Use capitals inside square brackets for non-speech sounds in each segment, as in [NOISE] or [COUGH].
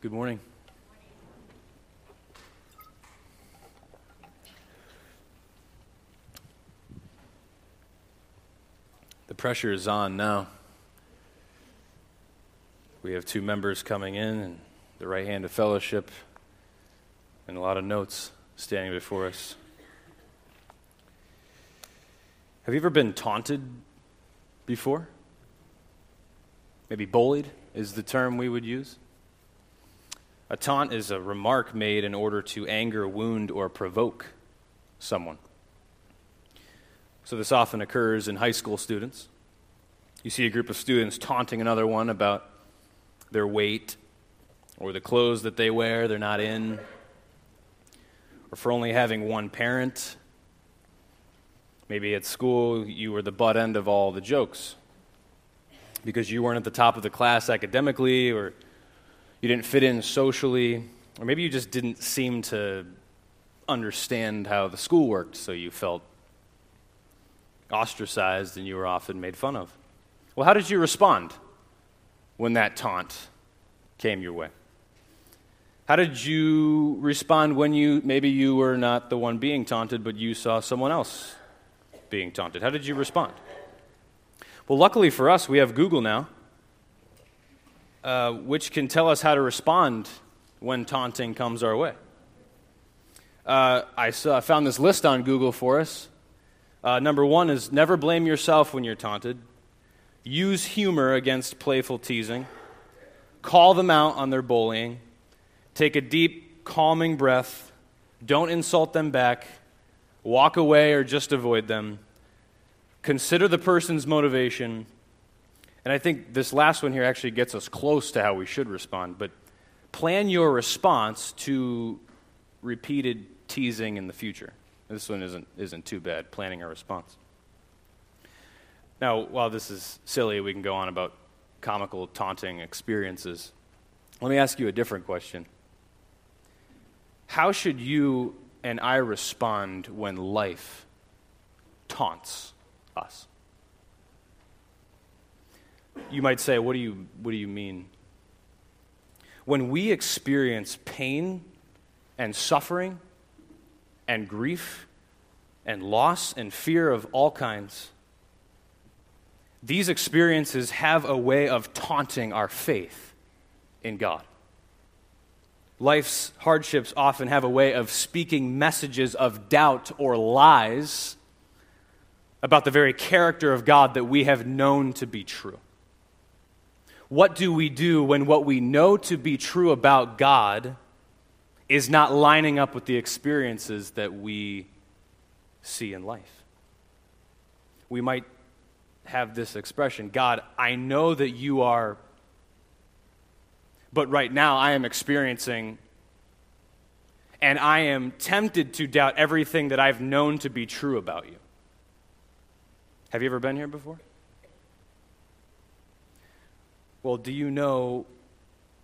Good morning. The pressure is on now. We have two members coming in, and the right hand of fellowship, and a lot of notes standing before us. Have you ever been taunted before? Maybe bullied is the term we would use. A taunt is a remark made in order to anger, wound, or provoke someone. So, this often occurs in high school students. You see a group of students taunting another one about their weight or the clothes that they wear they're not in, or for only having one parent. Maybe at school you were the butt end of all the jokes because you weren't at the top of the class academically, or you didn't fit in socially, or maybe you just didn't seem to understand how the school worked, so you felt ostracized and you were often made fun of. Well, how did you respond when that taunt came your way? How did you respond when you maybe you were not the one being taunted, but you saw someone else being taunted? How did you respond? Well, luckily for us, we have Google now, uh, which can tell us how to respond when taunting comes our way. Uh, I saw, found this list on Google for us uh, number one is never blame yourself when you're taunted. Use humor against playful teasing. Call them out on their bullying. Take a deep, calming breath. Don't insult them back. Walk away or just avoid them. Consider the person's motivation. And I think this last one here actually gets us close to how we should respond. But plan your response to repeated teasing in the future. This one isn't, isn't too bad, planning a response. Now, while this is silly, we can go on about comical, taunting experiences. Let me ask you a different question. How should you and I respond when life taunts us? You might say, what do you, what do you mean? When we experience pain and suffering, and grief and loss and fear of all kinds, these experiences have a way of taunting our faith in God. Life's hardships often have a way of speaking messages of doubt or lies about the very character of God that we have known to be true. What do we do when what we know to be true about God is not lining up with the experiences that we see in life. We might have this expression God, I know that you are, but right now I am experiencing, and I am tempted to doubt everything that I've known to be true about you. Have you ever been here before? Well, do you know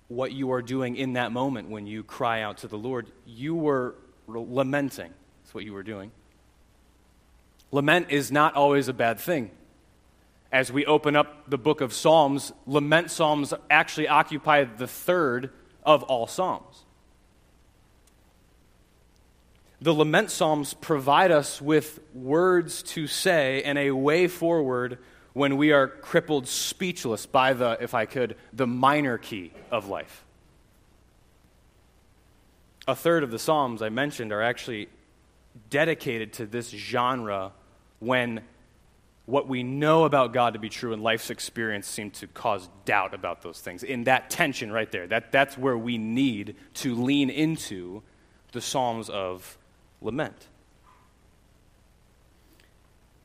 what you are doing in that moment when you cry out to the Lord. You were lamenting. That's what you were doing. Lament is not always a bad thing. As we open up the book of Psalms, lament psalms actually occupy the third of all psalms. The lament psalms provide us with words to say and a way forward when we are crippled speechless by the, if I could, the minor key of life. A third of the Psalms I mentioned are actually dedicated to this genre when what we know about God to be true in life's experience seem to cause doubt about those things. In that tension right there, that, that's where we need to lean into the Psalms of lament.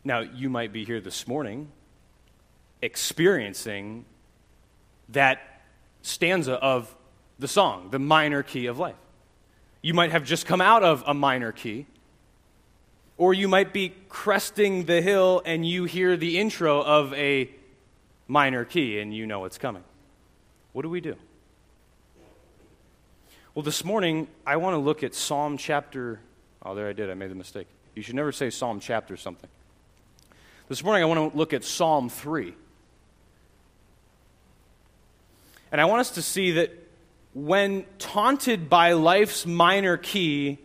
Now, you might be here this morning experiencing that stanza of the song, the minor key of life. You might have just come out of a minor key, or you might be cresting the hill and you hear the intro of a minor key and you know it's coming. What do we do? Well, this morning, I want to look at Psalm chapter. Oh, there I did. I made the mistake. You should never say Psalm chapter something. This morning, I want to look at Psalm 3. And I want us to see that when taunted by life's minor key,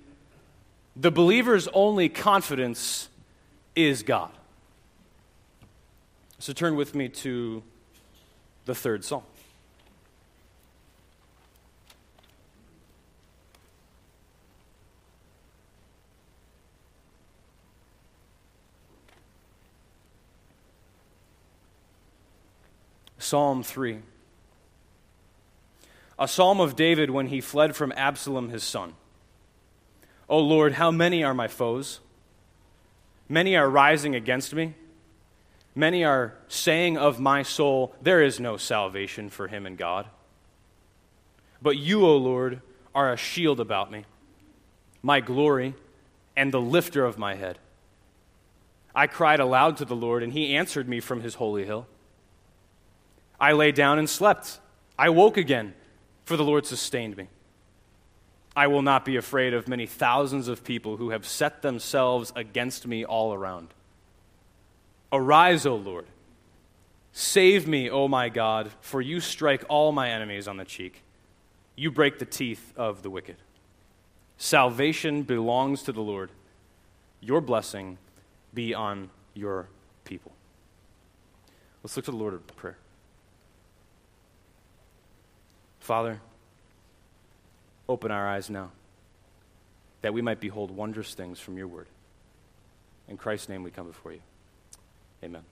the believer's only confidence is God. So turn with me to the third psalm. Psalm 3. A psalm of David when he fled from Absalom his son. O Lord, how many are my foes? Many are rising against me. Many are saying of my soul, There is no salvation for him in God. But you, O Lord, are a shield about me, my glory, and the lifter of my head. I cried aloud to the Lord, and he answered me from his holy hill. I lay down and slept. I woke again, for the Lord sustained me. I will not be afraid of many thousands of people who have set themselves against me all around. Arise, O Lord. Save me, O my God, for you strike all my enemies on the cheek. You break the teeth of the wicked. Salvation belongs to the Lord. Your blessing be on your people. Let's look to the Lord in prayer. Father, Open our eyes now, that we might behold wondrous things from your word. In Christ's name we come before you. Amen.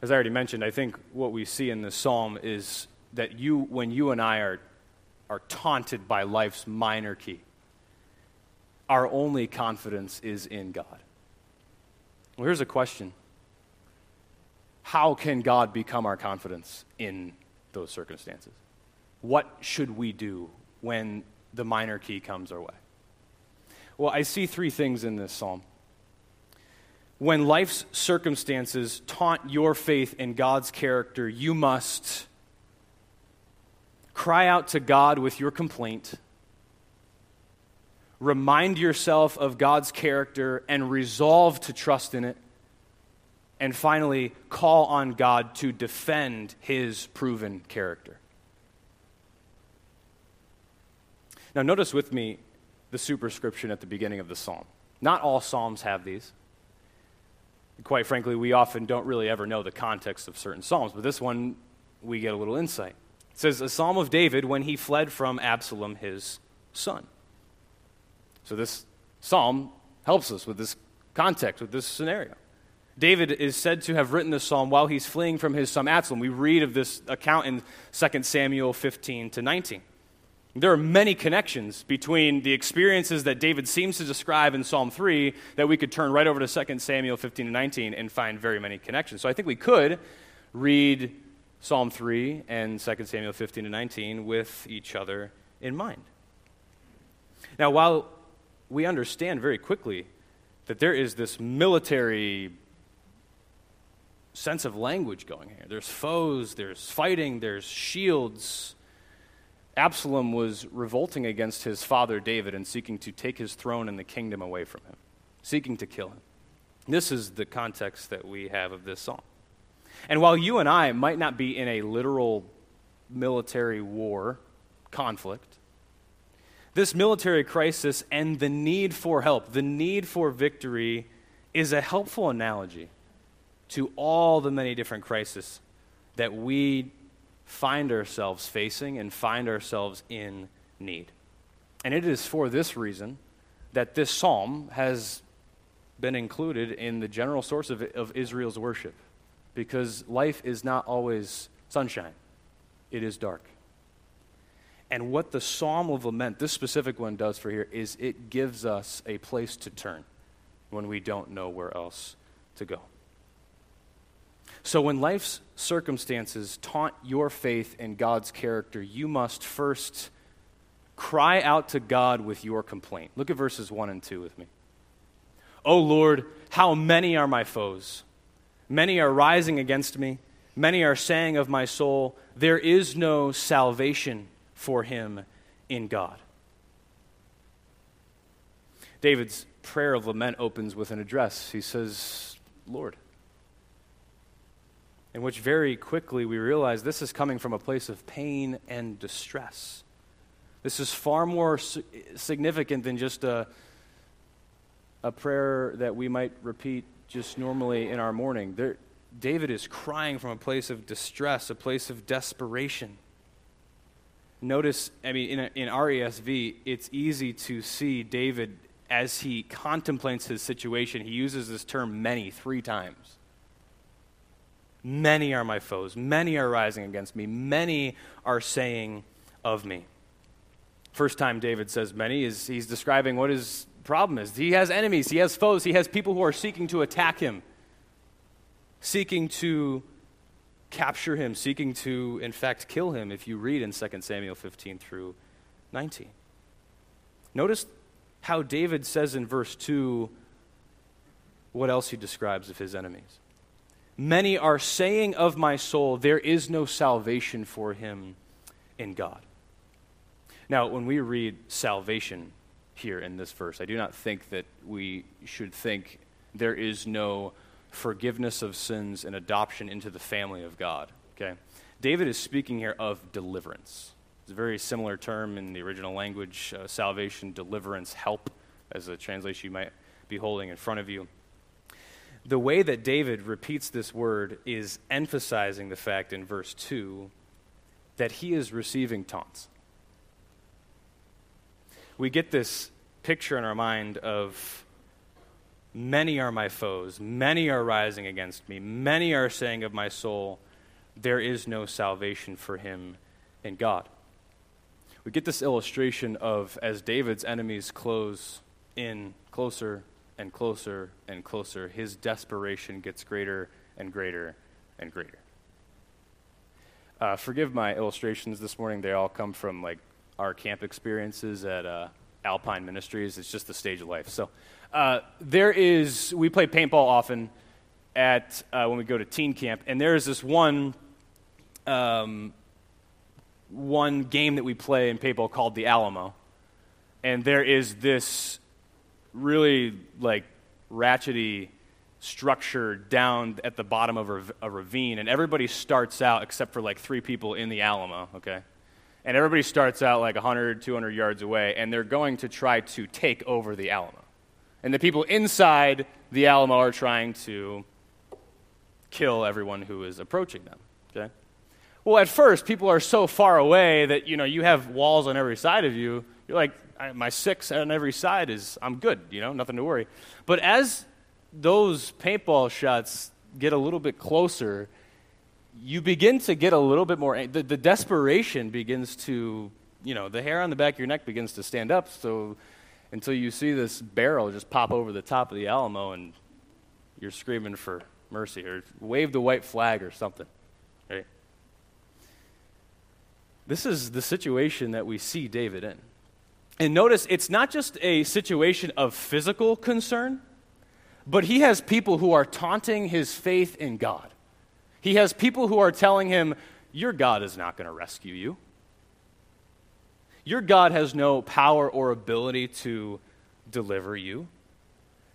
As I already mentioned, I think what we see in this psalm is that you, when you and I are, are taunted by life's minor key, our only confidence is in God. Well, here's a question How can God become our confidence in those circumstances? what should we do when the minor key comes our way? Well, I see three things in this psalm. When life's circumstances taunt your faith in God's character, you must cry out to God with your complaint, remind yourself of God's character, and resolve to trust in it. And finally, call on God to defend his proven character. Now, notice with me the superscription at the beginning of the psalm. Not all psalms have these. Quite frankly, we often don't really ever know the context of certain psalms, but this one we get a little insight. It says, A psalm of David when he fled from Absalom, his son. So, this psalm helps us with this context, with this scenario. David is said to have written this psalm while he's fleeing from his son Absalom. We read of this account in 2 Samuel 15 to 19. There are many connections between the experiences that David seems to describe in Psalm 3 that we could turn right over to 2 Samuel 15 and 19 and find very many connections. So I think we could read Psalm 3 and 2 Samuel 15 and 19 with each other in mind. Now, while we understand very quickly that there is this military sense of language going here, there's foes, there's fighting, there's shields Absalom was revolting against his father David and seeking to take his throne and the kingdom away from him, seeking to kill him. This is the context that we have of this song. And while you and I might not be in a literal military war conflict, this military crisis and the need for help, the need for victory, is a helpful analogy to all the many different crises that we find ourselves facing and find ourselves in need. And it is for this reason that this psalm has been included in the general source of, of Israel's worship. Because life is not always sunshine, it is dark. And what the Psalm of Lament, this specific one, does for here is it gives us a place to turn when we don't know where else to go. So, when life's circumstances taunt your faith in God's character, you must first cry out to God with your complaint. Look at verses 1 and 2 with me. O Lord, how many are my foes? Many are rising against me. Many are saying of my soul, There is no salvation for him in God. David's prayer of lament opens with an address. He says, Lord. In which very quickly we realize this is coming from a place of pain and distress. This is far more significant than just a, a prayer that we might repeat just normally in our morning. There, David is crying from a place of distress, a place of desperation. Notice, I mean, in, a, in RESV, it's easy to see David as he contemplates his situation. He uses this term many, three times. Many are my foes. Many are rising against me. Many are saying of me. First time David says many is he's describing what his problem is. He has enemies, he has foes, he has people who are seeking to attack him, seeking to capture him, seeking to, in fact, kill him, if you read in 2 Samuel 15 through 19. Notice how David says in verse 2 what else he describes of his enemies. Many are saying of my soul, there is no salvation for him in God. Now, when we read salvation here in this verse, I do not think that we should think there is no forgiveness of sins and adoption into the family of God. Okay? David is speaking here of deliverance. It's a very similar term in the original language uh, salvation, deliverance, help, as a translation you might be holding in front of you the way that David repeats this word is emphasizing the fact in verse 2 that he is receiving taunts. We get this picture in our mind of many are my foes, many are rising against me, many are saying of my soul, there is no salvation for him in God. We get this illustration of as David's enemies close in closer and closer and closer, his desperation gets greater and greater and greater. Uh, forgive my illustrations this morning. They all come from like our camp experiences at uh, Alpine Ministries. It's just the stage of life. So uh, there is, we play paintball often at uh, when we go to teen camp, and there is this one. Um, one game that we play in paintball called the Alamo, and there is this really like ratchety structure down at the bottom of a, ravine, and everybody starts out except for like three people in the Alamo, okay? And everybody starts out like 100, 200 yards away, and they're going to try to take over the Alamo. And the people inside the Alamo are trying to kill everyone who is approaching them, okay? Well, at first, people are so far away that, you know, you have walls on every side of you. You're like, my six on every side is I'm good, you know, nothing to worry. But as those paintball shots get a little bit closer, you begin to get a little bit more. The, the desperation begins to, you know, the hair on the back of your neck begins to stand up. So until you see this barrel just pop over the top of the Alamo and you're screaming for mercy or wave the white flag or something. Right? This is the situation that we see David in. And notice it's not just a situation of physical concern, but he has people who are taunting his faith in God. He has people who are telling him, Your God is not going to rescue you. Your God has no power or ability to deliver you.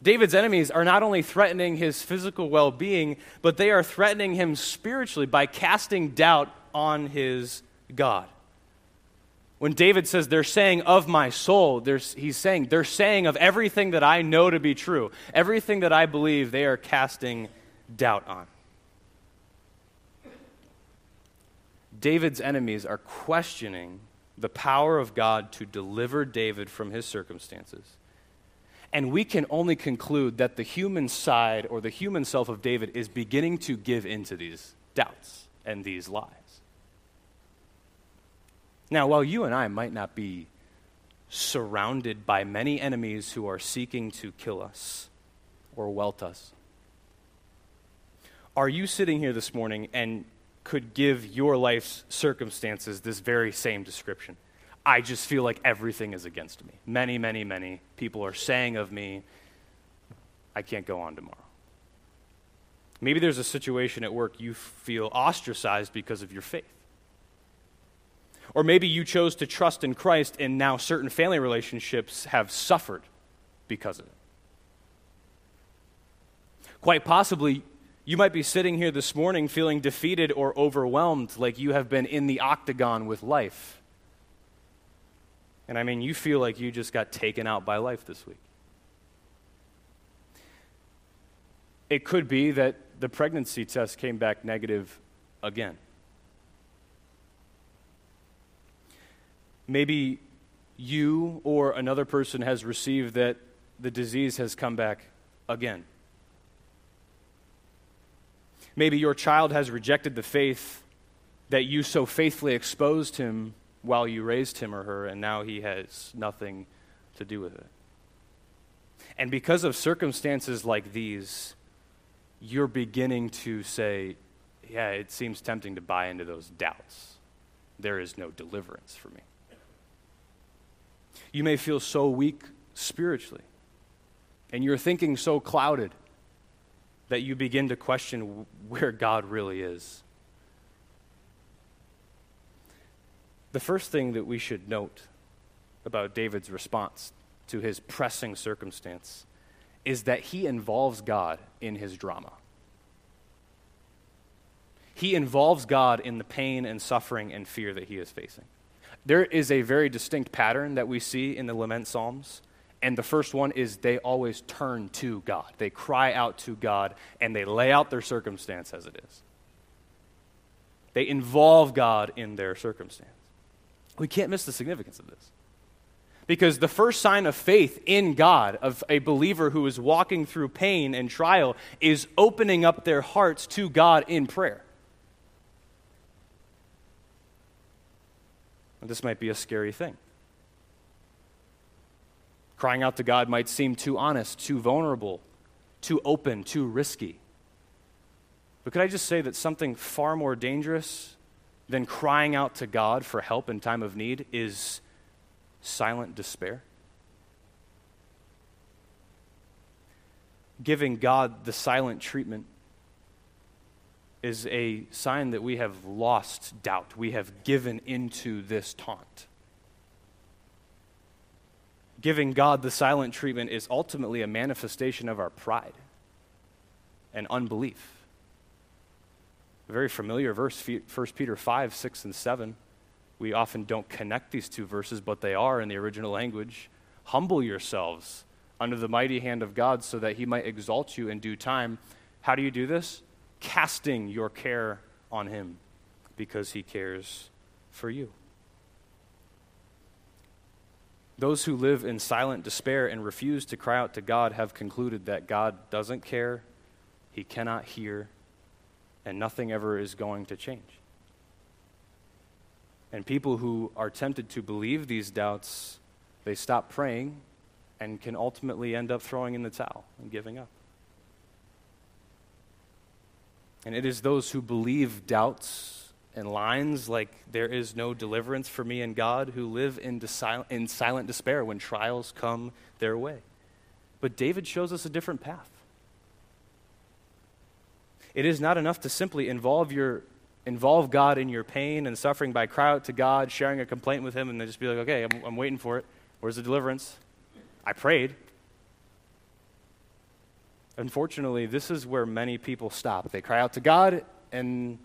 David's enemies are not only threatening his physical well being, but they are threatening him spiritually by casting doubt on his God. When David says they're saying of my soul, he's saying they're saying of everything that I know to be true, everything that I believe, they are casting doubt on. David's enemies are questioning the power of God to deliver David from his circumstances. And we can only conclude that the human side or the human self of David is beginning to give into these doubts and these lies. Now, while you and I might not be surrounded by many enemies who are seeking to kill us or welt us, are you sitting here this morning and could give your life's circumstances this very same description? I just feel like everything is against me. Many, many, many people are saying of me, I can't go on tomorrow. Maybe there's a situation at work you feel ostracized because of your faith. Or maybe you chose to trust in Christ and now certain family relationships have suffered because of it. Quite possibly, You might be sitting here this morning feeling defeated or overwhelmed, like you have been in the octagon with life. And I mean, you feel like you just got taken out by life this week. It could be that the pregnancy test came back negative again. Maybe you or another person has received that the disease has come back again. Maybe your child has rejected the faith that you so faithfully exposed him while you raised him or her, and now he has nothing to do with it. And because of circumstances like these, you're beginning to say, yeah, it seems tempting to buy into those doubts. There is no deliverance for me. You may feel so weak spiritually, and you're thinking so clouded that you begin to question where God really is. The first thing that we should note about David's response to his pressing circumstance is that he involves God in his drama. He involves God in the pain and suffering and fear that he is facing. There is a very distinct pattern that we see in the lament psalms and the first one is they always turn to God. They cry out to God and they lay out their circumstance as it is. They involve God in their circumstance. We can't miss the significance of this. Because the first sign of faith in God, of a believer who is walking through pain and trial, is opening up their hearts to God in prayer. And this might be a scary thing. Crying out to God might seem too honest, too vulnerable, too open, too risky. But could I just say that something far more dangerous than crying out to God for help in time of need is silent despair? Giving God the silent treatment is a sign that we have lost doubt. We have given into this taunt giving God the silent treatment is ultimately a manifestation of our pride and unbelief. A very familiar verse, 1 Peter 5, 6, and 7. We often don't connect these two verses, but they are in the original language. Humble yourselves under the mighty hand of God so that he might exalt you in due time. How do you do this? Casting your care on him because he cares for you. Those who live in silent despair and refuse to cry out to God have concluded that God doesn't care, He cannot hear, and nothing ever is going to change. And people who are tempted to believe these doubts, they stop praying and can ultimately end up throwing in the towel and giving up. And it is those who believe doubts and lines like, There is no deliverance for me in God, who live in, desil- in silent despair when trials come their way. But David shows us a different path. It is not enough to simply involve, your, involve God in your pain and suffering by cry out to God, sharing a complaint with Him, and then just be like, okay, I'm, I'm waiting for it. Where's the deliverance? I prayed. Unfortunately, this is where many people stop. They cry out to God, and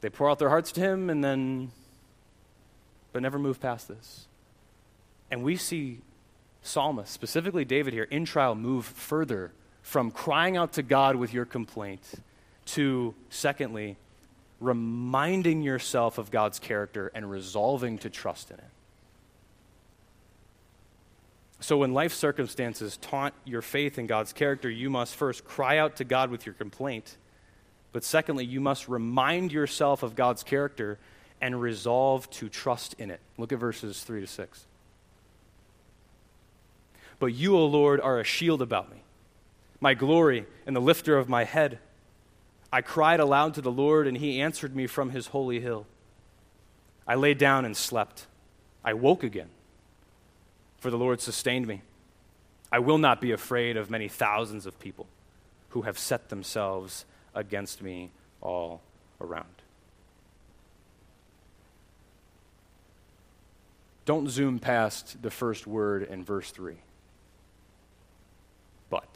they pour out their hearts to Him and then, but never move past this. And we see psalmists, specifically David here, in trial, move further from crying out to God with your complaint to, secondly, reminding yourself of God's character and resolving to trust in it. So, when life circumstances taunt your faith in God's character, you must first cry out to God with your complaint but secondly, you must remind yourself of God's character and resolve to trust in it. Look at verses 3 to 6. But you, O Lord, are a shield about me, my glory and the lifter of my head. I cried aloud to the Lord, and he answered me from his holy hill. I lay down and slept. I woke again, for the Lord sustained me. I will not be afraid of many thousands of people who have set themselves against me all around. Don't zoom past the first word in verse 3. But.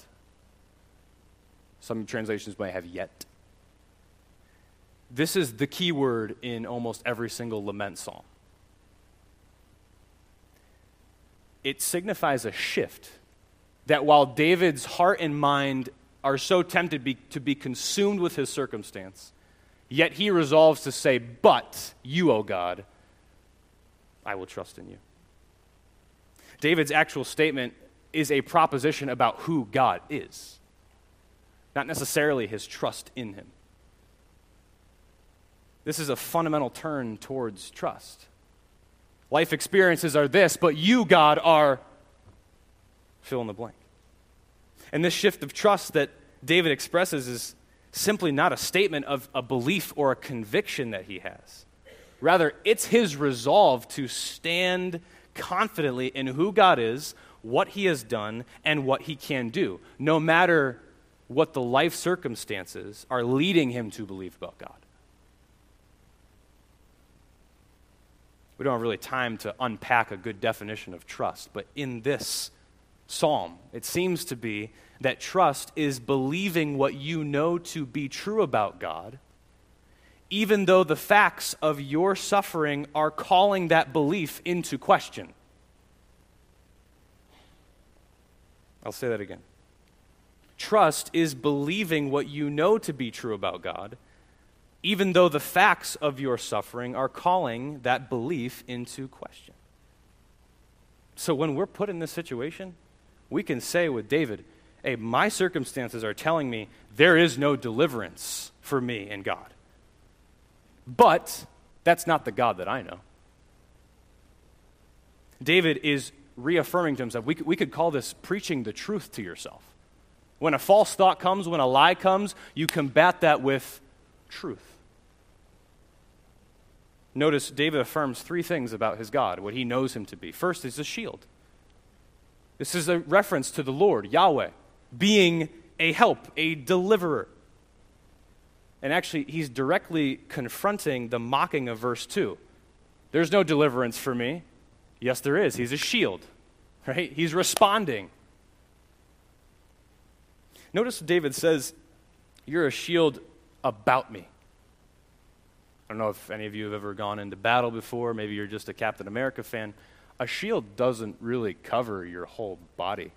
Some translations may have yet. This is the key word in almost every single lament psalm. It signifies a shift that while David's heart and mind are so tempted be, to be consumed with his circumstance, yet he resolves to say, But you, O God, I will trust in you. David's actual statement is a proposition about who God is, not necessarily his trust in him. This is a fundamental turn towards trust. Life experiences are this, but you, God, are fill in the blank. And this shift of trust that David expresses is simply not a statement of a belief or a conviction that he has. Rather, it's his resolve to stand confidently in who God is, what he has done, and what he can do, no matter what the life circumstances are leading him to believe about God. We don't have really time to unpack a good definition of trust, but in this psalm, it seems to be that trust is believing what you know to be true about God even though the facts of your suffering are calling that belief into question. I'll say that again. Trust is believing what you know to be true about God, even though the facts of your suffering are calling that belief into question. So when we're put in this situation, we can say with David, hey, my circumstances are telling me there is no deliverance for me in God. But that's not the God that I know. David is reaffirming to himself. We could, we could call this preaching the truth to yourself. When a false thought comes, when a lie comes, you combat that with truth. Notice David affirms three things about his God, what he knows him to be. First is a shield. This is a reference to the Lord, Yahweh, being a help, a deliverer. And actually, he's directly confronting the mocking of verse 2. There's no deliverance for me. Yes, there is. He's a shield, right? He's responding. Notice David says, You're a shield about me. I don't know if any of you have ever gone into battle before. Maybe you're just a Captain America fan. A shield doesn't really cover your whole body.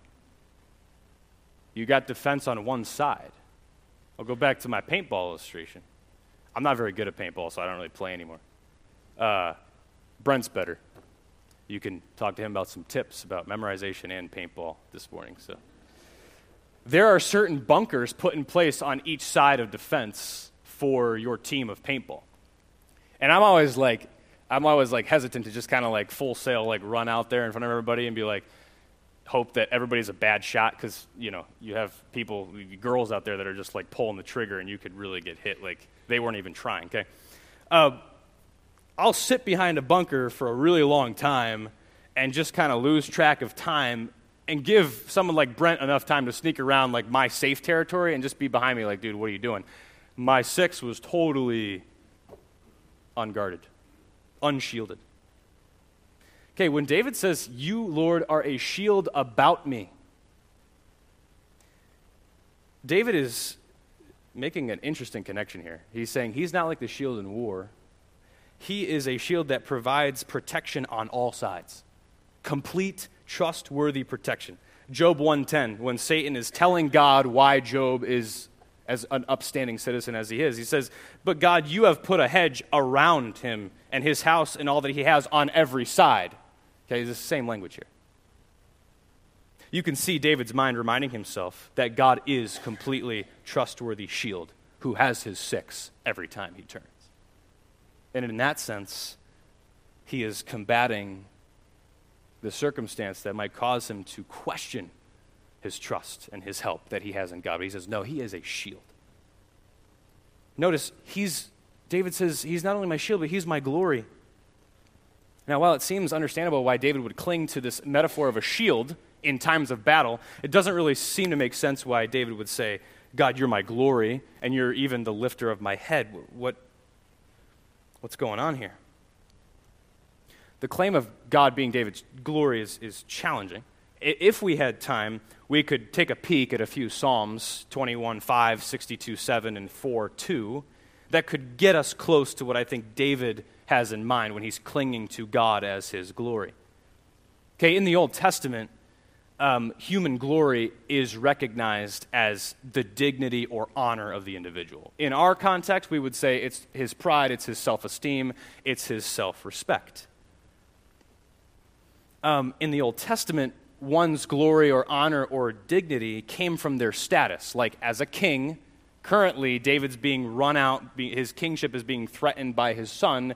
You got defense on one side. I'll go back to my paintball illustration. I'm not very good at paintball, so I don't really play anymore. Uh, Brent's better. You can talk to him about some tips about memorization and paintball this morning. So, there are certain bunkers put in place on each side of defense for your team of paintball, and I'm always like, I'm always like hesitant to just kind of like full sail like run out there in front of everybody and be like, hope that everybody's a bad shot because you know you have people girls out there that are just like pulling the trigger and you could really get hit like they weren't even trying okay? Uh, i'll sit behind a bunker for a really long time and just kind of lose track of time and give someone like brent enough time to sneak around like my safe territory and just be behind me like dude what are you doing? My six was totally unguarded unshielded Okay, when David says, You, Lord, are a shield about me, David is making an interesting connection here. He's saying he's not like the shield in war, he is a shield that provides protection on all sides. Complete, trustworthy protection. Job 110, when Satan is telling God why Job is as an upstanding citizen as he is, he says, But God, you have put a hedge around him and his house and all that he has on every side. Okay, it's the same language here. You can see David's mind reminding himself that God is completely trustworthy shield who has his six every time he turns. And in that sense, he is combating the circumstance that might cause him to question his trust and his help that he has in God. But he says, no, he is a shield. Notice, he's, David says, he's not only my shield, but he's my glory. Now, while it seems understandable why David would cling to this metaphor of a shield in times of battle, it doesn't really seem to make sense why David would say, God, you're my glory, and you're even the lifter of my head. What, what's going on here? The claim of God being David's glory is, is challenging. If we had time, we could take a peek at a few Psalms 21 5, 62 7, and 4 2 that could get us close to what I think David has in mind when he's clinging to God as his glory. Okay, in the Old Testament, um, human glory is recognized as the dignity or honor of the individual. In our context, we would say it's his pride, it's his self esteem, it's his self respect. Um, in the Old Testament, one's glory or honor or dignity came from their status. Like as a king, currently David's being run out, his kingship is being threatened by his son,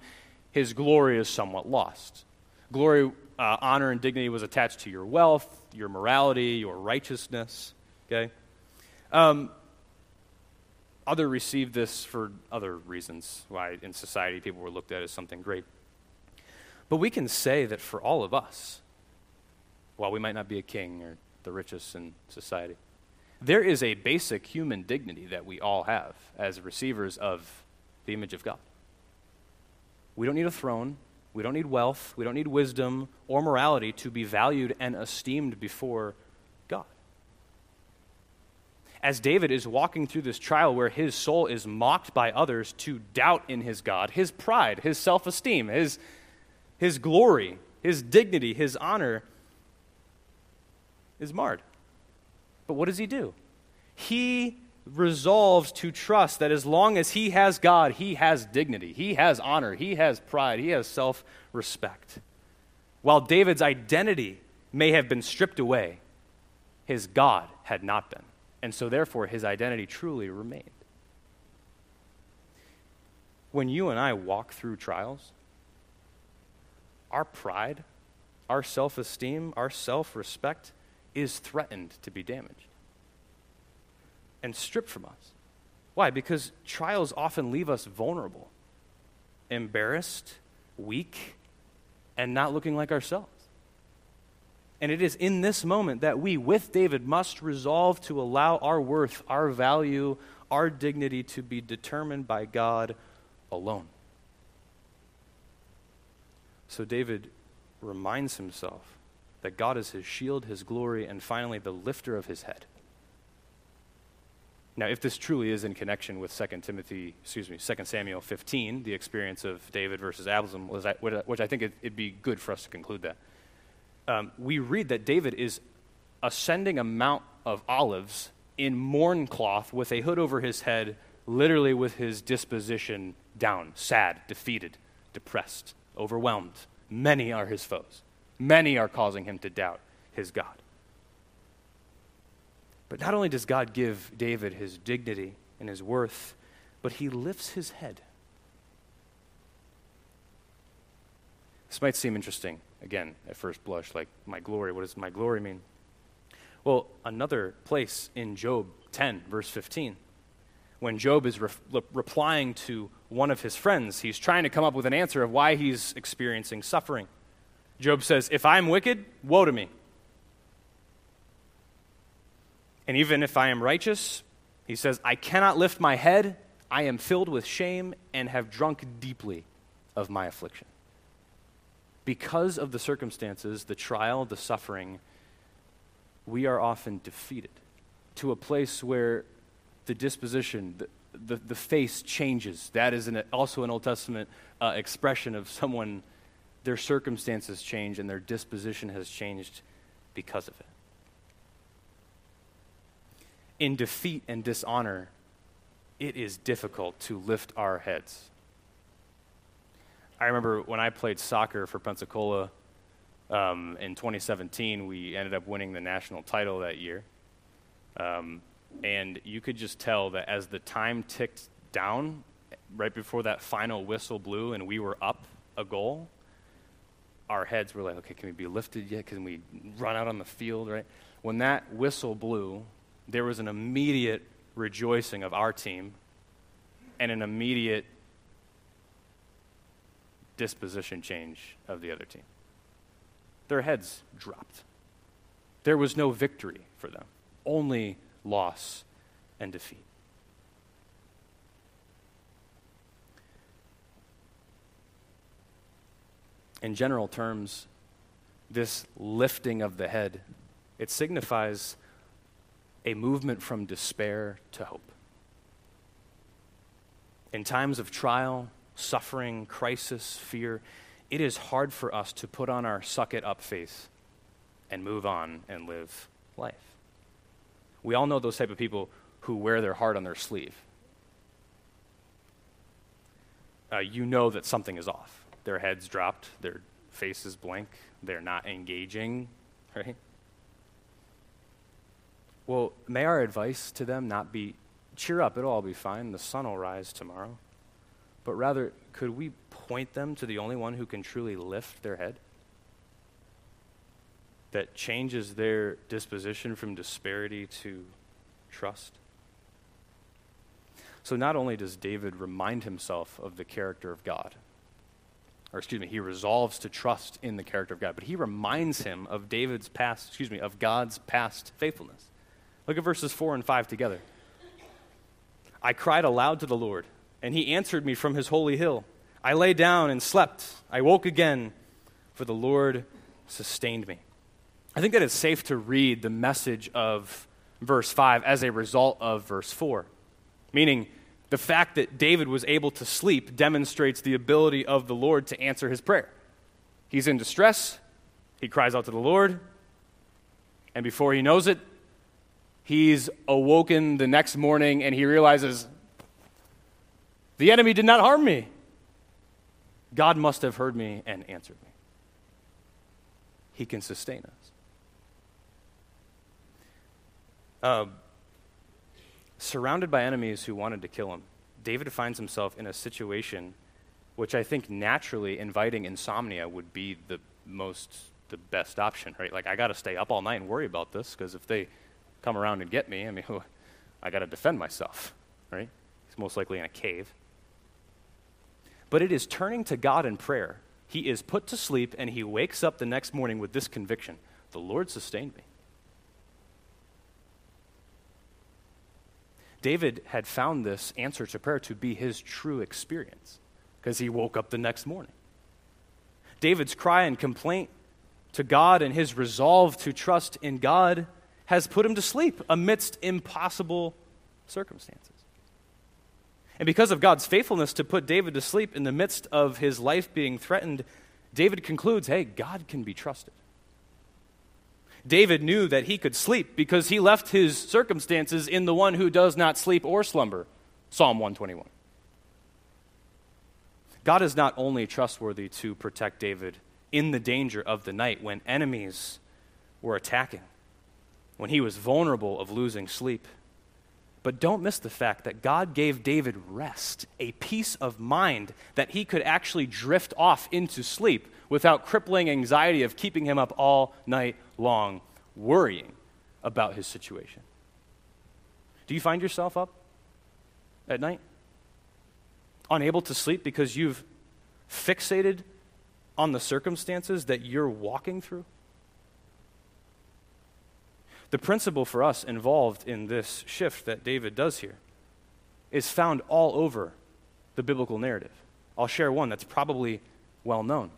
his glory is somewhat lost. Glory, uh, honor, and dignity was attached to your wealth, your morality, your righteousness. Okay? Um, other received this for other reasons, why in society people were looked at as something great. But we can say that for all of us, while we might not be a king or the richest in society, there is a basic human dignity that we all have as receivers of the image of God. We don't need a throne. We don't need wealth. We don't need wisdom or morality to be valued and esteemed before God. As David is walking through this trial where his soul is mocked by others to doubt in his God, his pride, his self esteem, his, his glory, his dignity, his honor is marred. But what does he do? He resolves to trust that as long as he has God, he has dignity, he has honor, he has pride, he has self respect. While David's identity may have been stripped away, his God had not been. And so, therefore, his identity truly remained. When you and I walk through trials, our pride, our self esteem, our self respect is threatened to be damaged and stripped from us. Why? Because trials often leave us vulnerable, embarrassed, weak, and not looking like ourselves. And it is in this moment that we, with David, must resolve to allow our worth, our value, our dignity to be determined by God alone. So David reminds himself that God is his shield, his glory, and finally the lifter of his head. Now, if this truly is in connection with 2 Timothy, excuse me, 2 Samuel 15, the experience of David versus Absalom, which I think it'd be good for us to conclude that, um, we read that David is ascending a mount of olives in mourn cloth with a hood over his head, literally with his disposition down, sad, defeated, depressed, overwhelmed. Many are his foes. Many are causing him to doubt his God. But not only does God give David his dignity and his worth, but he lifts his head. This might seem interesting, again, at first blush, like my glory. What does my glory mean? Well, another place in Job 10, verse 15, when Job is re- replying to one of his friends, he's trying to come up with an answer of why he's experiencing suffering. Job says, If I'm wicked, woe to me. And even if I am righteous, he says, I cannot lift my head. I am filled with shame and have drunk deeply of my affliction. Because of the circumstances, the trial, the suffering, we are often defeated to a place where the disposition, the, the, the face changes. That is an, also an Old Testament uh, expression of someone, their circumstances change and their disposition has changed because of it in defeat and dishonor, it is difficult to lift our heads. I remember when I played soccer for Pensacola um, in 2017, we ended up winning the national title that year. Um, and you could just tell that as the time ticked down, right before that final whistle blew and we were up a goal, our heads were like, okay, can we be lifted yet? Can we run out on the field, right? When that whistle blew, there was an immediate rejoicing of our team and an immediate disposition change of the other team. Their heads dropped. There was no victory for them, only loss and defeat. In general terms, this lifting of the head, it signifies a movement from despair to hope. In times of trial, suffering, crisis, fear, it is hard for us to put on our suck it up faith and move on and live life. We all know those type of people who wear their heart on their sleeve. Uh, you know that something is off. Their heads dropped, their faces blank, they're not engaging, right? Well, may our advice to them not be cheer up, it'll all be fine, the sun will rise tomorrow. But rather, could we point them to the only one who can truly lift their head? That changes their disposition from disparity to trust? So, not only does David remind himself of the character of God, or excuse me, he resolves to trust in the character of God, but he reminds him of David's past, excuse me, of God's past faithfulness. Look at verses 4 and 5 together. I cried aloud to the Lord, and he answered me from his holy hill. I lay down and slept. I woke again, for the Lord sustained me. I think that it's safe to read the message of verse 5 as a result of verse 4. Meaning, the fact that David was able to sleep demonstrates the ability of the Lord to answer his prayer. He's in distress, he cries out to the Lord, and before he knows it, he's awoken the next morning and he realizes, the enemy did not harm me. God must have heard me and answered me. He can sustain us. Uh, surrounded by enemies who wanted to kill him, David finds himself in a situation which I think naturally inviting insomnia would be the most, the best option, right? Like, I got to stay up all night and worry about this because if they come around and get me, I mean, [LAUGHS] I got to defend myself, right? He's most likely in a cave. But it is turning to God in prayer. He is put to sleep and he wakes up the next morning with this conviction the Lord sustained me. David had found this answer to prayer to be his true experience because he woke up the next morning. David's cry and complaint to God and his resolve to trust in God has put him to sleep amidst impossible circumstances. And because of God's faithfulness to put David to sleep in the midst of his life being threatened, David concludes hey, God can be trusted. David knew that he could sleep because he left his circumstances in the one who does not sleep or slumber. Psalm 121. God is not only trustworthy to protect David in the danger of the night when enemies were attacking, when he was vulnerable of losing sleep, but don't miss the fact that God gave David rest, a peace of mind that he could actually drift off into sleep without crippling anxiety of keeping him up all night long, worrying about his situation. Do you find yourself up at night? Unable to sleep because you've fixated on the circumstances that you're walking through? The principle for us involved in this shift that David does here is found all over the biblical narrative. I'll share one that's probably well known.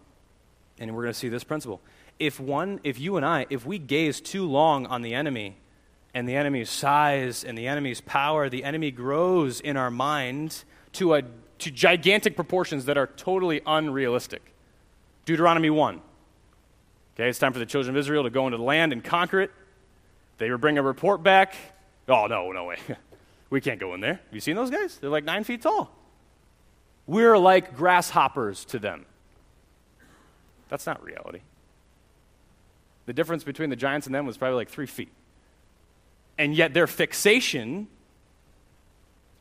And we're going to see this principle. If one, if you and I, if we gaze too long on the enemy and the enemy's size and the enemy's power, the enemy grows in our mind to, a, to gigantic proportions that are totally unrealistic. Deuteronomy 1. Okay, it's time for the children of Israel to go into the land and conquer it. They bring a report back. Oh, no, no way. [LAUGHS] we can't go in there. Have you seen those guys? They're like nine feet tall. We're like grasshoppers to them. That's not reality. The difference between the giants and them was probably like three feet. And yet their fixation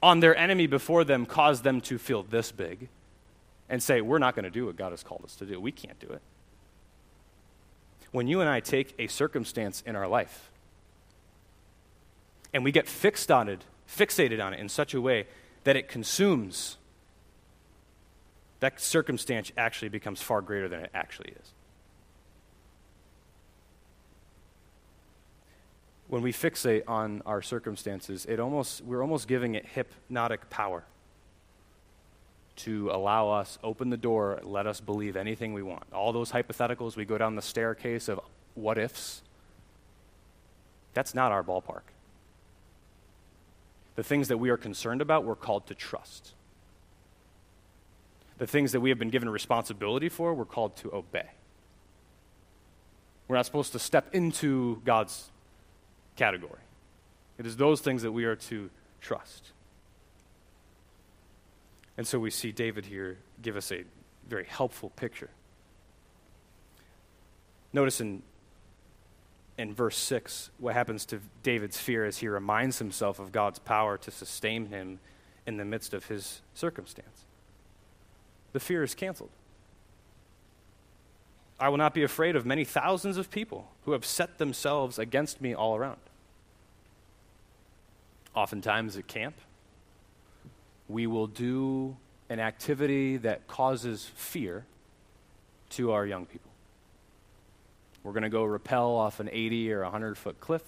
on their enemy before them caused them to feel this big and say, We're not going to do what God has called us to do. We can't do it. When you and I take a circumstance in our life and we get fixed on it, fixated on it in such a way that it consumes, that circumstance actually becomes far greater than it actually is. When we fixate on our circumstances, it almost, we're almost giving it hypnotic power to allow us open the door, let us believe anything we want. All those hypotheticals, we go down the staircase of what ifs. That's not our ballpark. The things that we are concerned about, we're called to trust. The things that we have been given responsibility for, we're called to obey. We're not supposed to step into God's category. It is those things that we are to trust. And so we see David here give us a very helpful picture. Notice in, in verse 6 what happens to David's fear as he reminds himself of God's power to sustain him in the midst of his circumstance. The fear is canceled. I will not be afraid of many thousands of people who have set themselves against me all around. Oftentimes at camp, we will do an activity that causes fear to our young people. We're going to go rappel off an 80 or 100 foot cliff,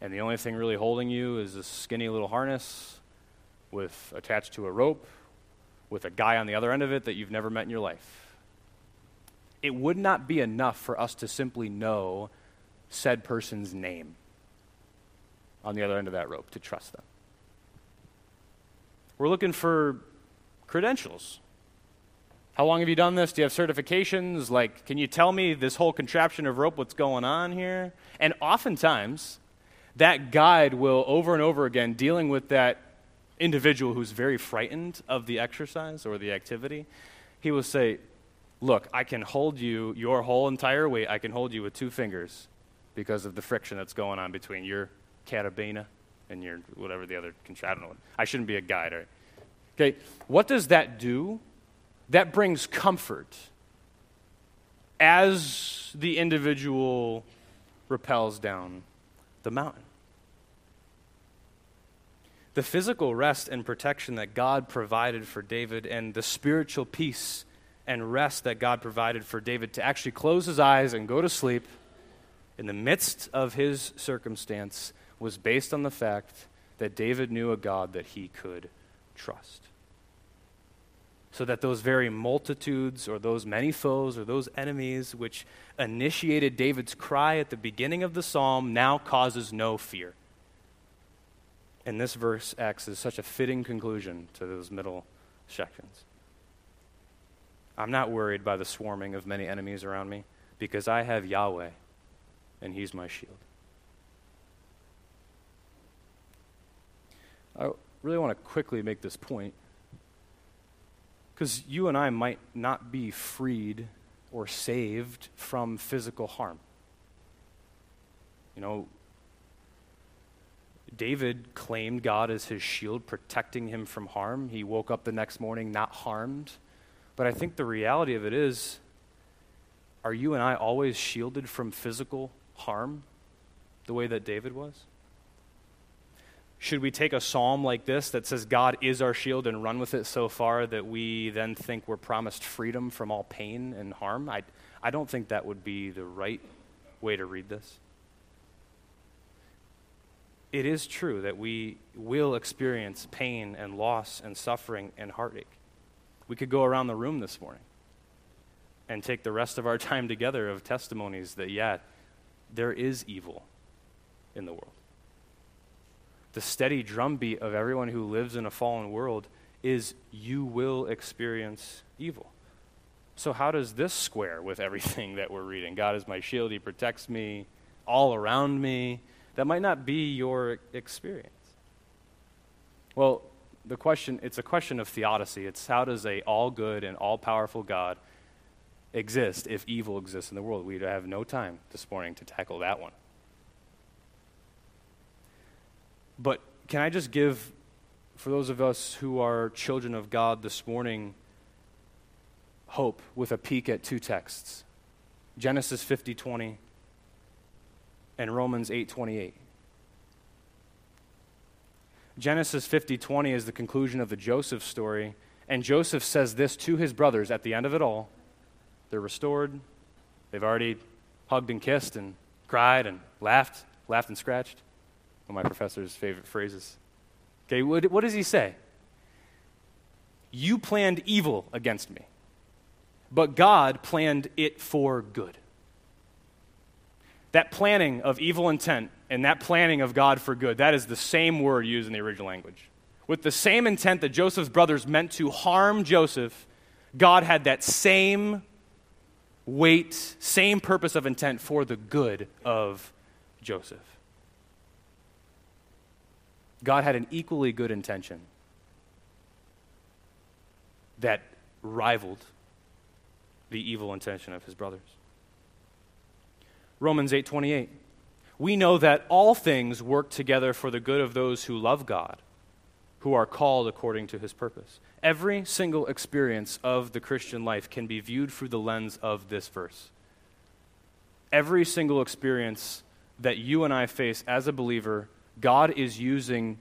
and the only thing really holding you is a skinny little harness with attached to a rope with a guy on the other end of it that you've never met in your life. It would not be enough for us to simply know said person's name on the other end of that rope to trust them. We're looking for credentials. How long have you done this? Do you have certifications? Like, can you tell me this whole contraption of rope, what's going on here? And oftentimes, that guide will over and over again, dealing with that individual who's very frightened of the exercise or the activity, he will say, Look, I can hold you, your whole entire weight, I can hold you with two fingers because of the friction that's going on between your carabiner and your whatever the other contraption. I shouldn't be a guide, right? Okay, what does that do? That brings comfort as the individual repels down the mountain. The physical rest and protection that God provided for David, and the spiritual peace and rest that God provided for David to actually close his eyes and go to sleep in the midst of his circumstance was based on the fact that David knew a God that he could trust. So that those very multitudes, or those many foes, or those enemies which initiated David's cry at the beginning of the psalm now causes no fear. And this verse acts as such a fitting conclusion to those middle sections. I'm not worried by the swarming of many enemies around me because I have Yahweh and He's my shield. I really want to quickly make this point because you and I might not be freed or saved from physical harm. You know, David claimed God as his shield, protecting him from harm. He woke up the next morning not harmed. But I think the reality of it is are you and I always shielded from physical harm the way that David was? Should we take a psalm like this that says God is our shield and run with it so far that we then think we're promised freedom from all pain and harm? I, I don't think that would be the right way to read this. It is true that we will experience pain and loss and suffering and heartache. We could go around the room this morning and take the rest of our [LAUGHS] time together of testimonies that, yeah, there is evil in the world the steady drumbeat of everyone who lives in a fallen world is you will experience evil. So, how does this square with everything [LAUGHS] that we're reading? God is my shield, He protects me all around me. That might not be your experience. Well, the question it's a question of theodicy. It's how does a all good and all powerful God exist if evil exists in the world? We have no time this morning to tackle that one. But can I just give, for those of us who are children of God this morning, hope with a peek at two texts Genesis 50 20 and Romans 8:28. Genesis 50:20 is the conclusion of the Joseph story. And Joseph says this to his brothers at the end of it all. They're restored. They've already hugged and kissed and cried and laughed, laughed and scratched one of my professor's favorite phrases. Okay, what, what does he say? You planned evil against me, but God planned it for good. That planning of evil intent and that planning of God for good, that is the same word used in the original language. With the same intent that Joseph's brothers meant to harm Joseph, God had that same weight, same purpose of intent for the good of Joseph. God had an equally good intention that rivaled the evil intention of his brothers. Romans 8:28 We know that all things work together for the good of those who love God, who are called according to his purpose. Every single experience of the Christian life can be viewed through the lens of this verse. Every single experience that you and I face as a believer, God is using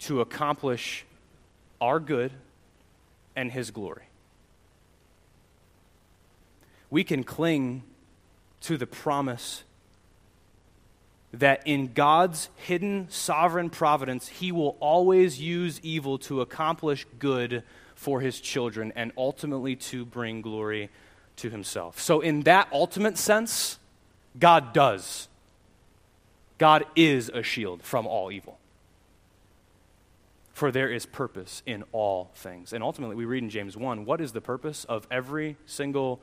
to accomplish our good and His glory. We can cling to the promise that in God's hidden sovereign providence, He will always use evil to accomplish good for His children and ultimately to bring glory to Himself. So, in that ultimate sense, God does. God is a shield from all evil. For there is purpose in all things. And ultimately, we read in James 1 what is the purpose of every single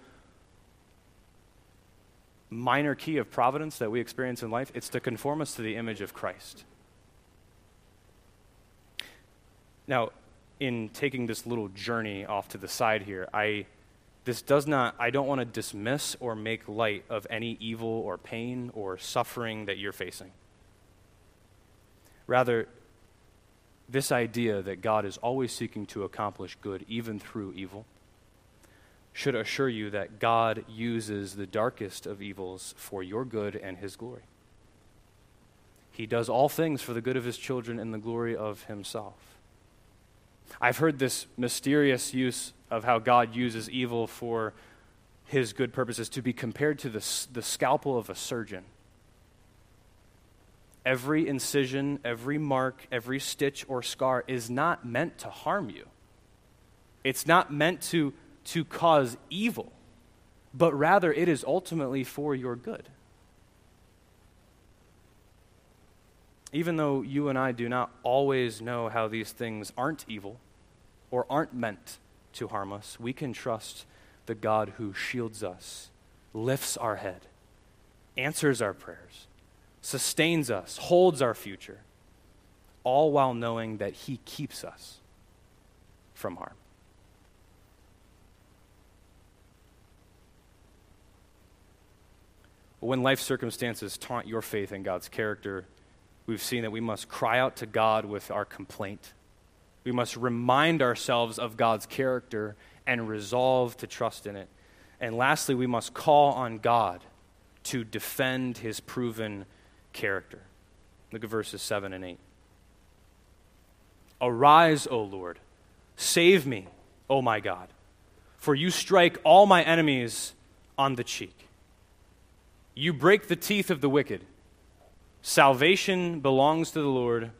minor key of providence that we experience in life, it's to conform us to the image of Christ. Now, in taking this little journey off to the side here, I this does not I don't want to dismiss or make light of any evil or pain or suffering that you're facing. Rather, this idea that God is always seeking to accomplish good even through evil should assure you that God uses the darkest of evils for your good and his glory. He does all things for the good of his children and the glory of himself. I've heard this mysterious use of how God uses evil for his good purposes to be compared to the, the scalpel of a surgeon. Every incision, every mark, every stitch or scar is not meant to harm you. It's not meant to to cause evil, but rather it is ultimately for your good. Even though you and I do not always know how these things aren't evil or aren't meant to harm us, we can trust the God who shields us, lifts our head, answers our prayers, sustains us, holds our future, all while knowing that He keeps us from harm. But when life circumstances taunt your faith in God's character, we've seen that we must cry out to God with our complaint. We must remind ourselves of God's character and resolve to trust in it. And lastly, we must call on God to defend his proven character. Look at verses 7 and 8. Arise, O Lord, save me, O my God, for you strike all my enemies on the cheek. You break the teeth of the wicked. Salvation belongs to the Lord.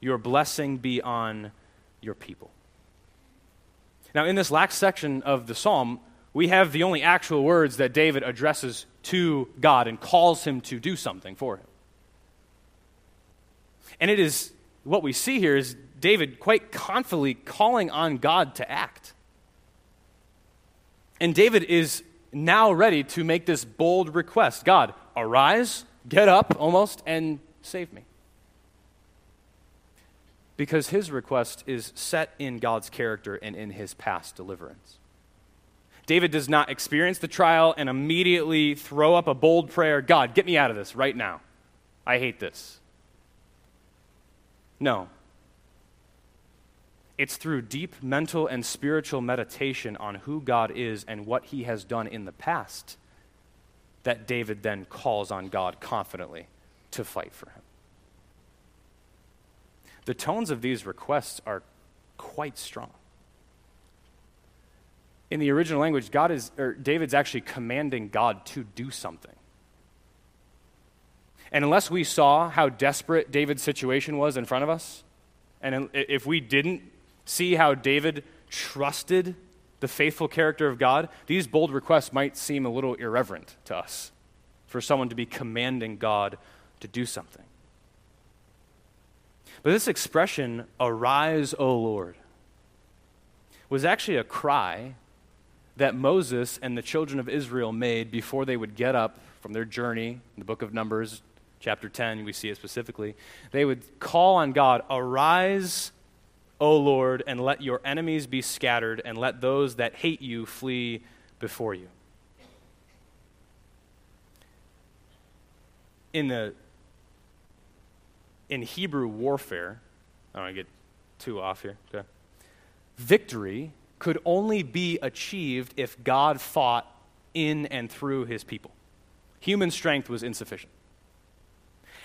Your blessing be on your people. Now, in this last section of the psalm, we have the only actual words that David addresses to God and calls him to do something for him. And it is what we see here is David quite confidently calling on God to act. And David is now ready to make this bold request God, arise, get up almost, and save me. Because his request is set in God's character and in his past deliverance. David does not experience the trial and immediately throw up a bold prayer God, get me out of this right now. I hate this. No. It's through deep mental and spiritual meditation on who God is and what he has done in the past that David then calls on God confidently to fight for him. The tones of these requests are quite strong. In the original language, God is, or David's actually commanding God to do something. And unless we saw how desperate David's situation was in front of us, and if we didn't see how David trusted the faithful character of God, these bold requests might seem a little irreverent to us for someone to be commanding God to do something. But this expression, arise, O Lord, was actually a cry that Moses and the children of Israel made before they would get up from their journey in the book of Numbers, chapter 10, we see it specifically. They would call on God, Arise, O Lord, and let your enemies be scattered, and let those that hate you flee before you. In the in Hebrew warfare, I don't want to get too off here. Okay. Victory could only be achieved if God fought in and through his people. Human strength was insufficient.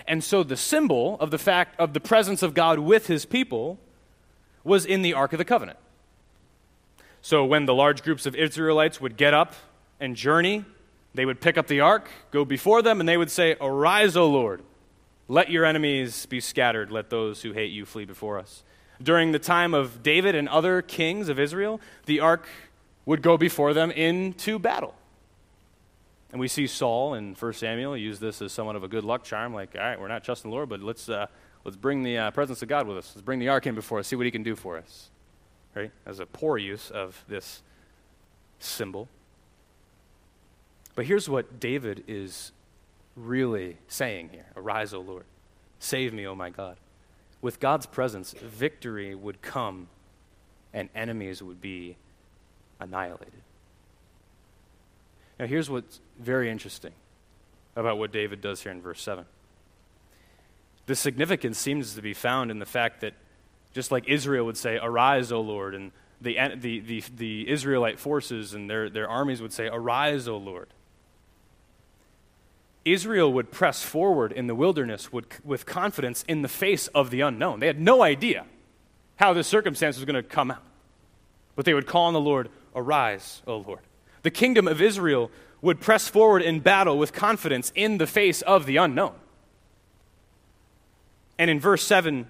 And so the symbol of the fact of the presence of God with his people was in the Ark of the Covenant. So when the large groups of Israelites would get up and journey, they would pick up the ark, go before them, and they would say, Arise, O Lord. Let your enemies be scattered. Let those who hate you flee before us. During the time of David and other kings of Israel, the ark would go before them into battle. And we see Saul in 1 Samuel use this as somewhat of a good luck charm, like, all right, we're not trusting the Lord, but let's, uh, let's bring the uh, presence of God with us. Let's bring the ark in before us, see what he can do for us. Right? As a poor use of this symbol. But here's what David is really saying here Arise, O Lord. Save me, O my God. With God's presence, victory would come and enemies would be annihilated. Now, here's what's very interesting about what David does here in verse 7. The significance seems to be found in the fact that, just like Israel would say, Arise, O Lord, and the, the, the, the Israelite forces and their, their armies would say, Arise, O Lord. Israel would press forward in the wilderness with confidence in the face of the unknown. They had no idea how this circumstance was going to come out. But they would call on the Lord, Arise, O Lord. The kingdom of Israel would press forward in battle with confidence in the face of the unknown. And in verse 7,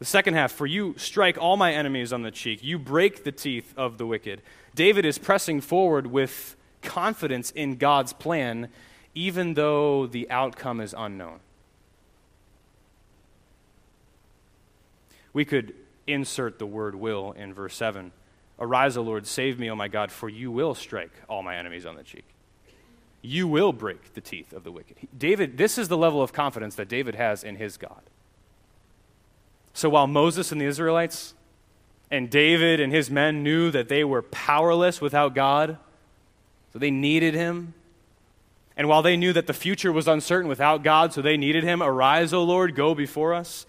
the second half, for you strike all my enemies on the cheek, you break the teeth of the wicked. David is pressing forward with confidence in God's plan, even though the outcome is unknown. We could insert the word will in verse 7 Arise, O Lord, save me, O my God, for you will strike all my enemies on the cheek. You will break the teeth of the wicked. David, this is the level of confidence that David has in his God. So while Moses and the Israelites and David and his men knew that they were powerless without God, so they needed him. And while they knew that the future was uncertain without God, so they needed him, arise, O Lord, go before us,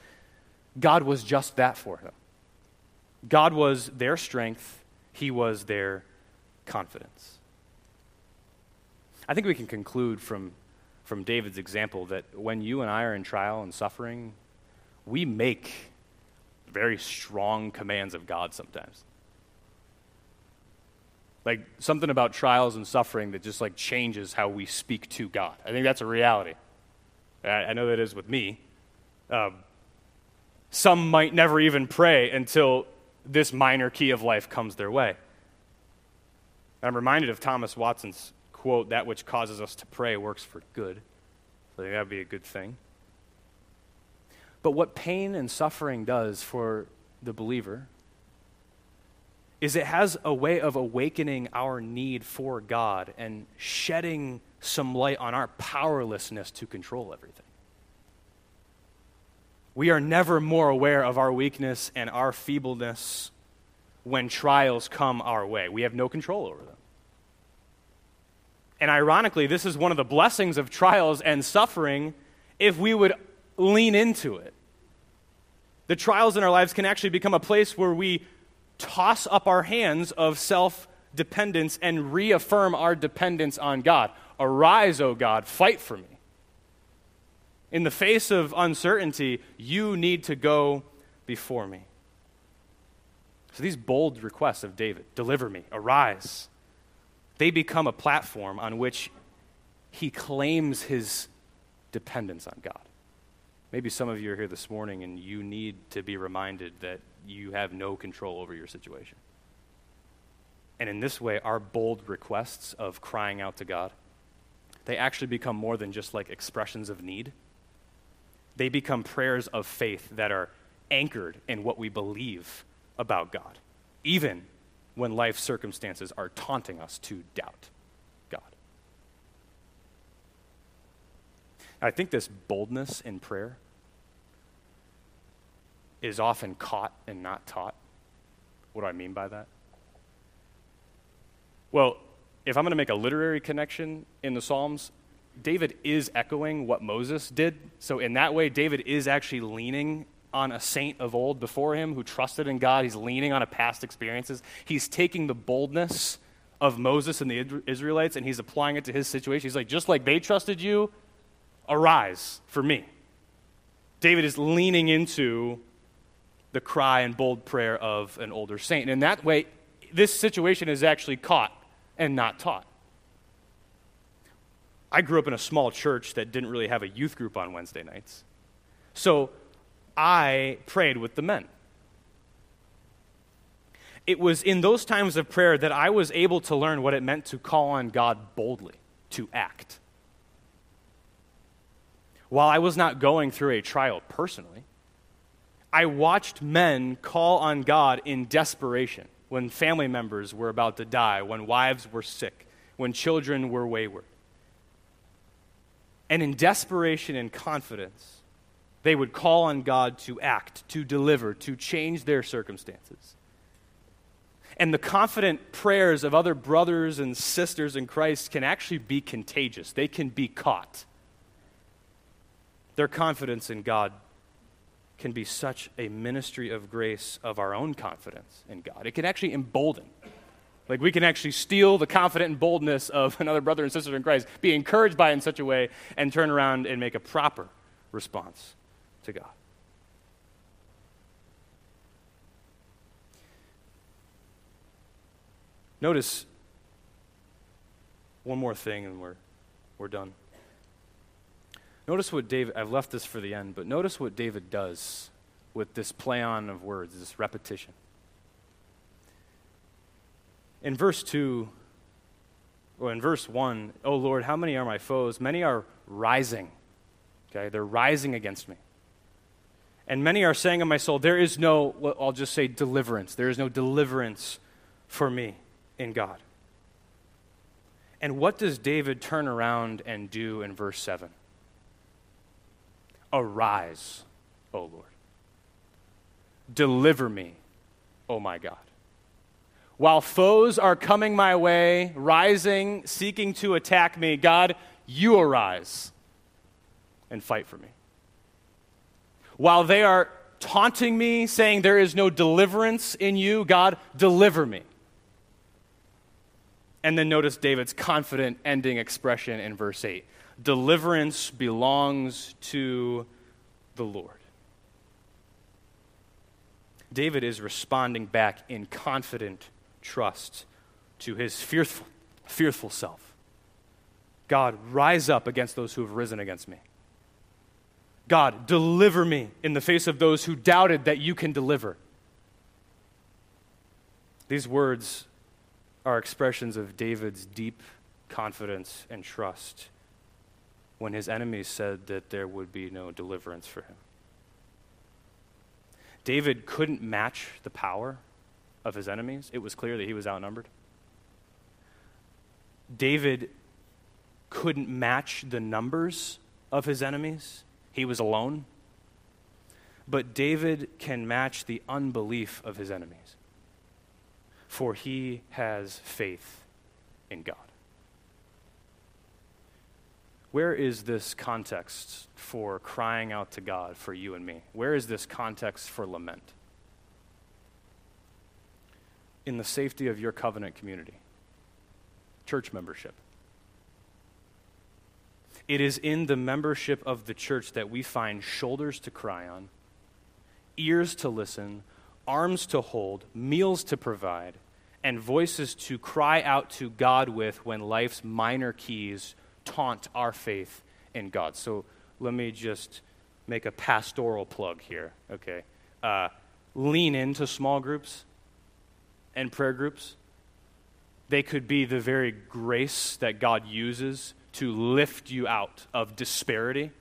God was just that for them. God was their strength, He was their confidence. I think we can conclude from, from David's example that when you and I are in trial and suffering, we make very strong commands of God sometimes. Like something about trials and suffering that just like changes how we speak to God. I think that's a reality. I, I know that is with me. Um, some might never even pray until this minor key of life comes their way. I'm reminded of Thomas Watson's quote that which causes us to pray works for good. So I think that would be a good thing. But what pain and suffering does for the believer is it has a way of awakening our need for God and shedding some light on our powerlessness to control everything. We are never more aware of our weakness and our feebleness when trials come our way. We have no control over them. And ironically, this is one of the blessings of trials and suffering if we would lean into it. The trials in our lives can actually become a place where we toss up our hands of self dependence and reaffirm our dependence on God. Arise, O God, fight for me. In the face of uncertainty, you need to go before me. So these bold requests of David deliver me, arise they become a platform on which he claims his dependence on God. Maybe some of you are here this morning and you need to be reminded that you have no control over your situation. And in this way, our bold requests of crying out to God, they actually become more than just like expressions of need They become prayers of faith that are anchored in what we believe about God, even when life circumstances are taunting us to doubt God. I think this boldness in prayer is often caught and not taught. What do I mean by that? Well, if I'm going to make a literary connection in the Psalms, David is echoing what Moses did. So, in that way, David is actually leaning on a saint of old before him who trusted in God. He's leaning on a past experiences. He's taking the boldness of Moses and the Israelites and he's applying it to his situation. He's like, just like they trusted you, arise for me. David is leaning into the cry and bold prayer of an older saint. And in that way, this situation is actually caught and not taught. I grew up in a small church that didn't really have a youth group on Wednesday nights. So I prayed with the men. It was in those times of prayer that I was able to learn what it meant to call on God boldly, to act. While I was not going through a trial personally, I watched men call on God in desperation when family members were about to die, when wives were sick, when children were wayward. And in desperation and confidence, they would call on God to act, to deliver, to change their circumstances. And the confident prayers of other brothers and sisters in Christ can actually be contagious. They can be caught. Their confidence in God can be such a ministry of grace of our own confidence in God. It can actually embolden. Like we can actually steal the confident and boldness of [LAUGHS] another brother and sister in Christ, be encouraged by it in such a way, and turn around and make a proper response to God. Notice one more thing and we're, we're done. Notice what David, I've left this for the end, but notice what David does with this play on of words, this repetition. In verse 2, or in verse 1, oh Lord, how many are my foes? Many are rising. Okay, they're rising against me. And many are saying in my soul, there is no, I'll just say deliverance. There is no deliverance for me in God. And what does David turn around and do in verse 7? Arise, O Lord. Deliver me, O my God. While foes are coming my way, rising, seeking to attack me, God, you arise and fight for me. While they are taunting me, saying there is no deliverance in you, God, deliver me. And then notice David's confident ending expression in verse 8 deliverance belongs to the Lord. David is responding back in confident trust to his fearful, fearful self. God, rise up against those who have risen against me. God, deliver me in the face of those who doubted that you can deliver. These words are expressions of David's deep confidence and trust when his enemies said that there would be no deliverance for him. David couldn't match the power of his enemies. It was clear that he was outnumbered. David couldn't match the numbers of his enemies. He was alone. But David can match the unbelief of his enemies, for he has faith in God. Where is this context for crying out to God for you and me? Where is this context for lament? In the safety of your covenant community, church membership. It is in the membership of the church that we find shoulders to cry on, ears to listen, arms to hold, meals to provide, and voices to cry out to God with when life's minor keys taunt our faith in God. So let me just make a pastoral plug here, okay? Uh, lean into small groups and prayer groups. They could be the very grace that God uses to lift you out of disparity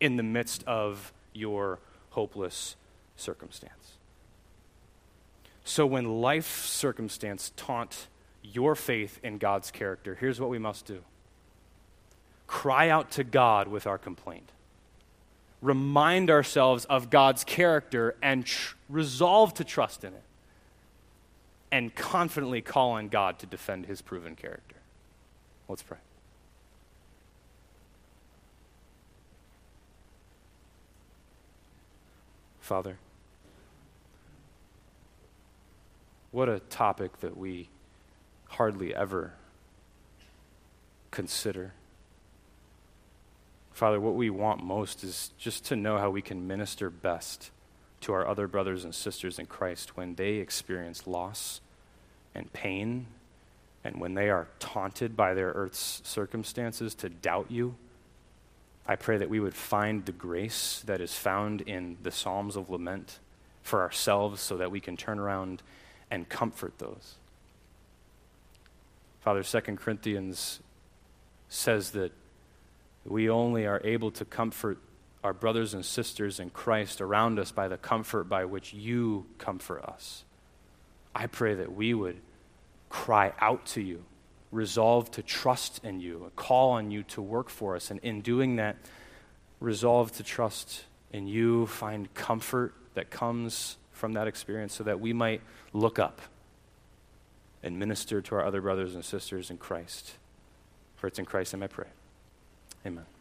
in the midst of your hopeless circumstance. So when life circumstance taunt your faith in God's character, here's what we must do cry out to God with our complaint. Remind ourselves of God's character and tr- resolve to trust in it. And confidently call on God to defend his proven character. Let's pray. Father, what a topic that we hardly ever consider. Father, what we want most is just to know how we can minister best to our other brothers and sisters in Christ when they experience loss and pain and when they are taunted by their earth's circumstances to doubt you. I pray that we would find the grace that is found in the Psalms of Lament for ourselves so that we can turn around and comfort those. Father, 2 Corinthians says that we only are able to comfort our brothers and sisters in Christ around us by the comfort by which you comfort us. I pray that we would cry out to you, resolve to trust in you, call on you to work for us, and in doing that, resolve to trust in you, find comfort that comes from that experience so that we might look up and minister to our other brothers and sisters in Christ. For it's in Christ and I pray. Amen.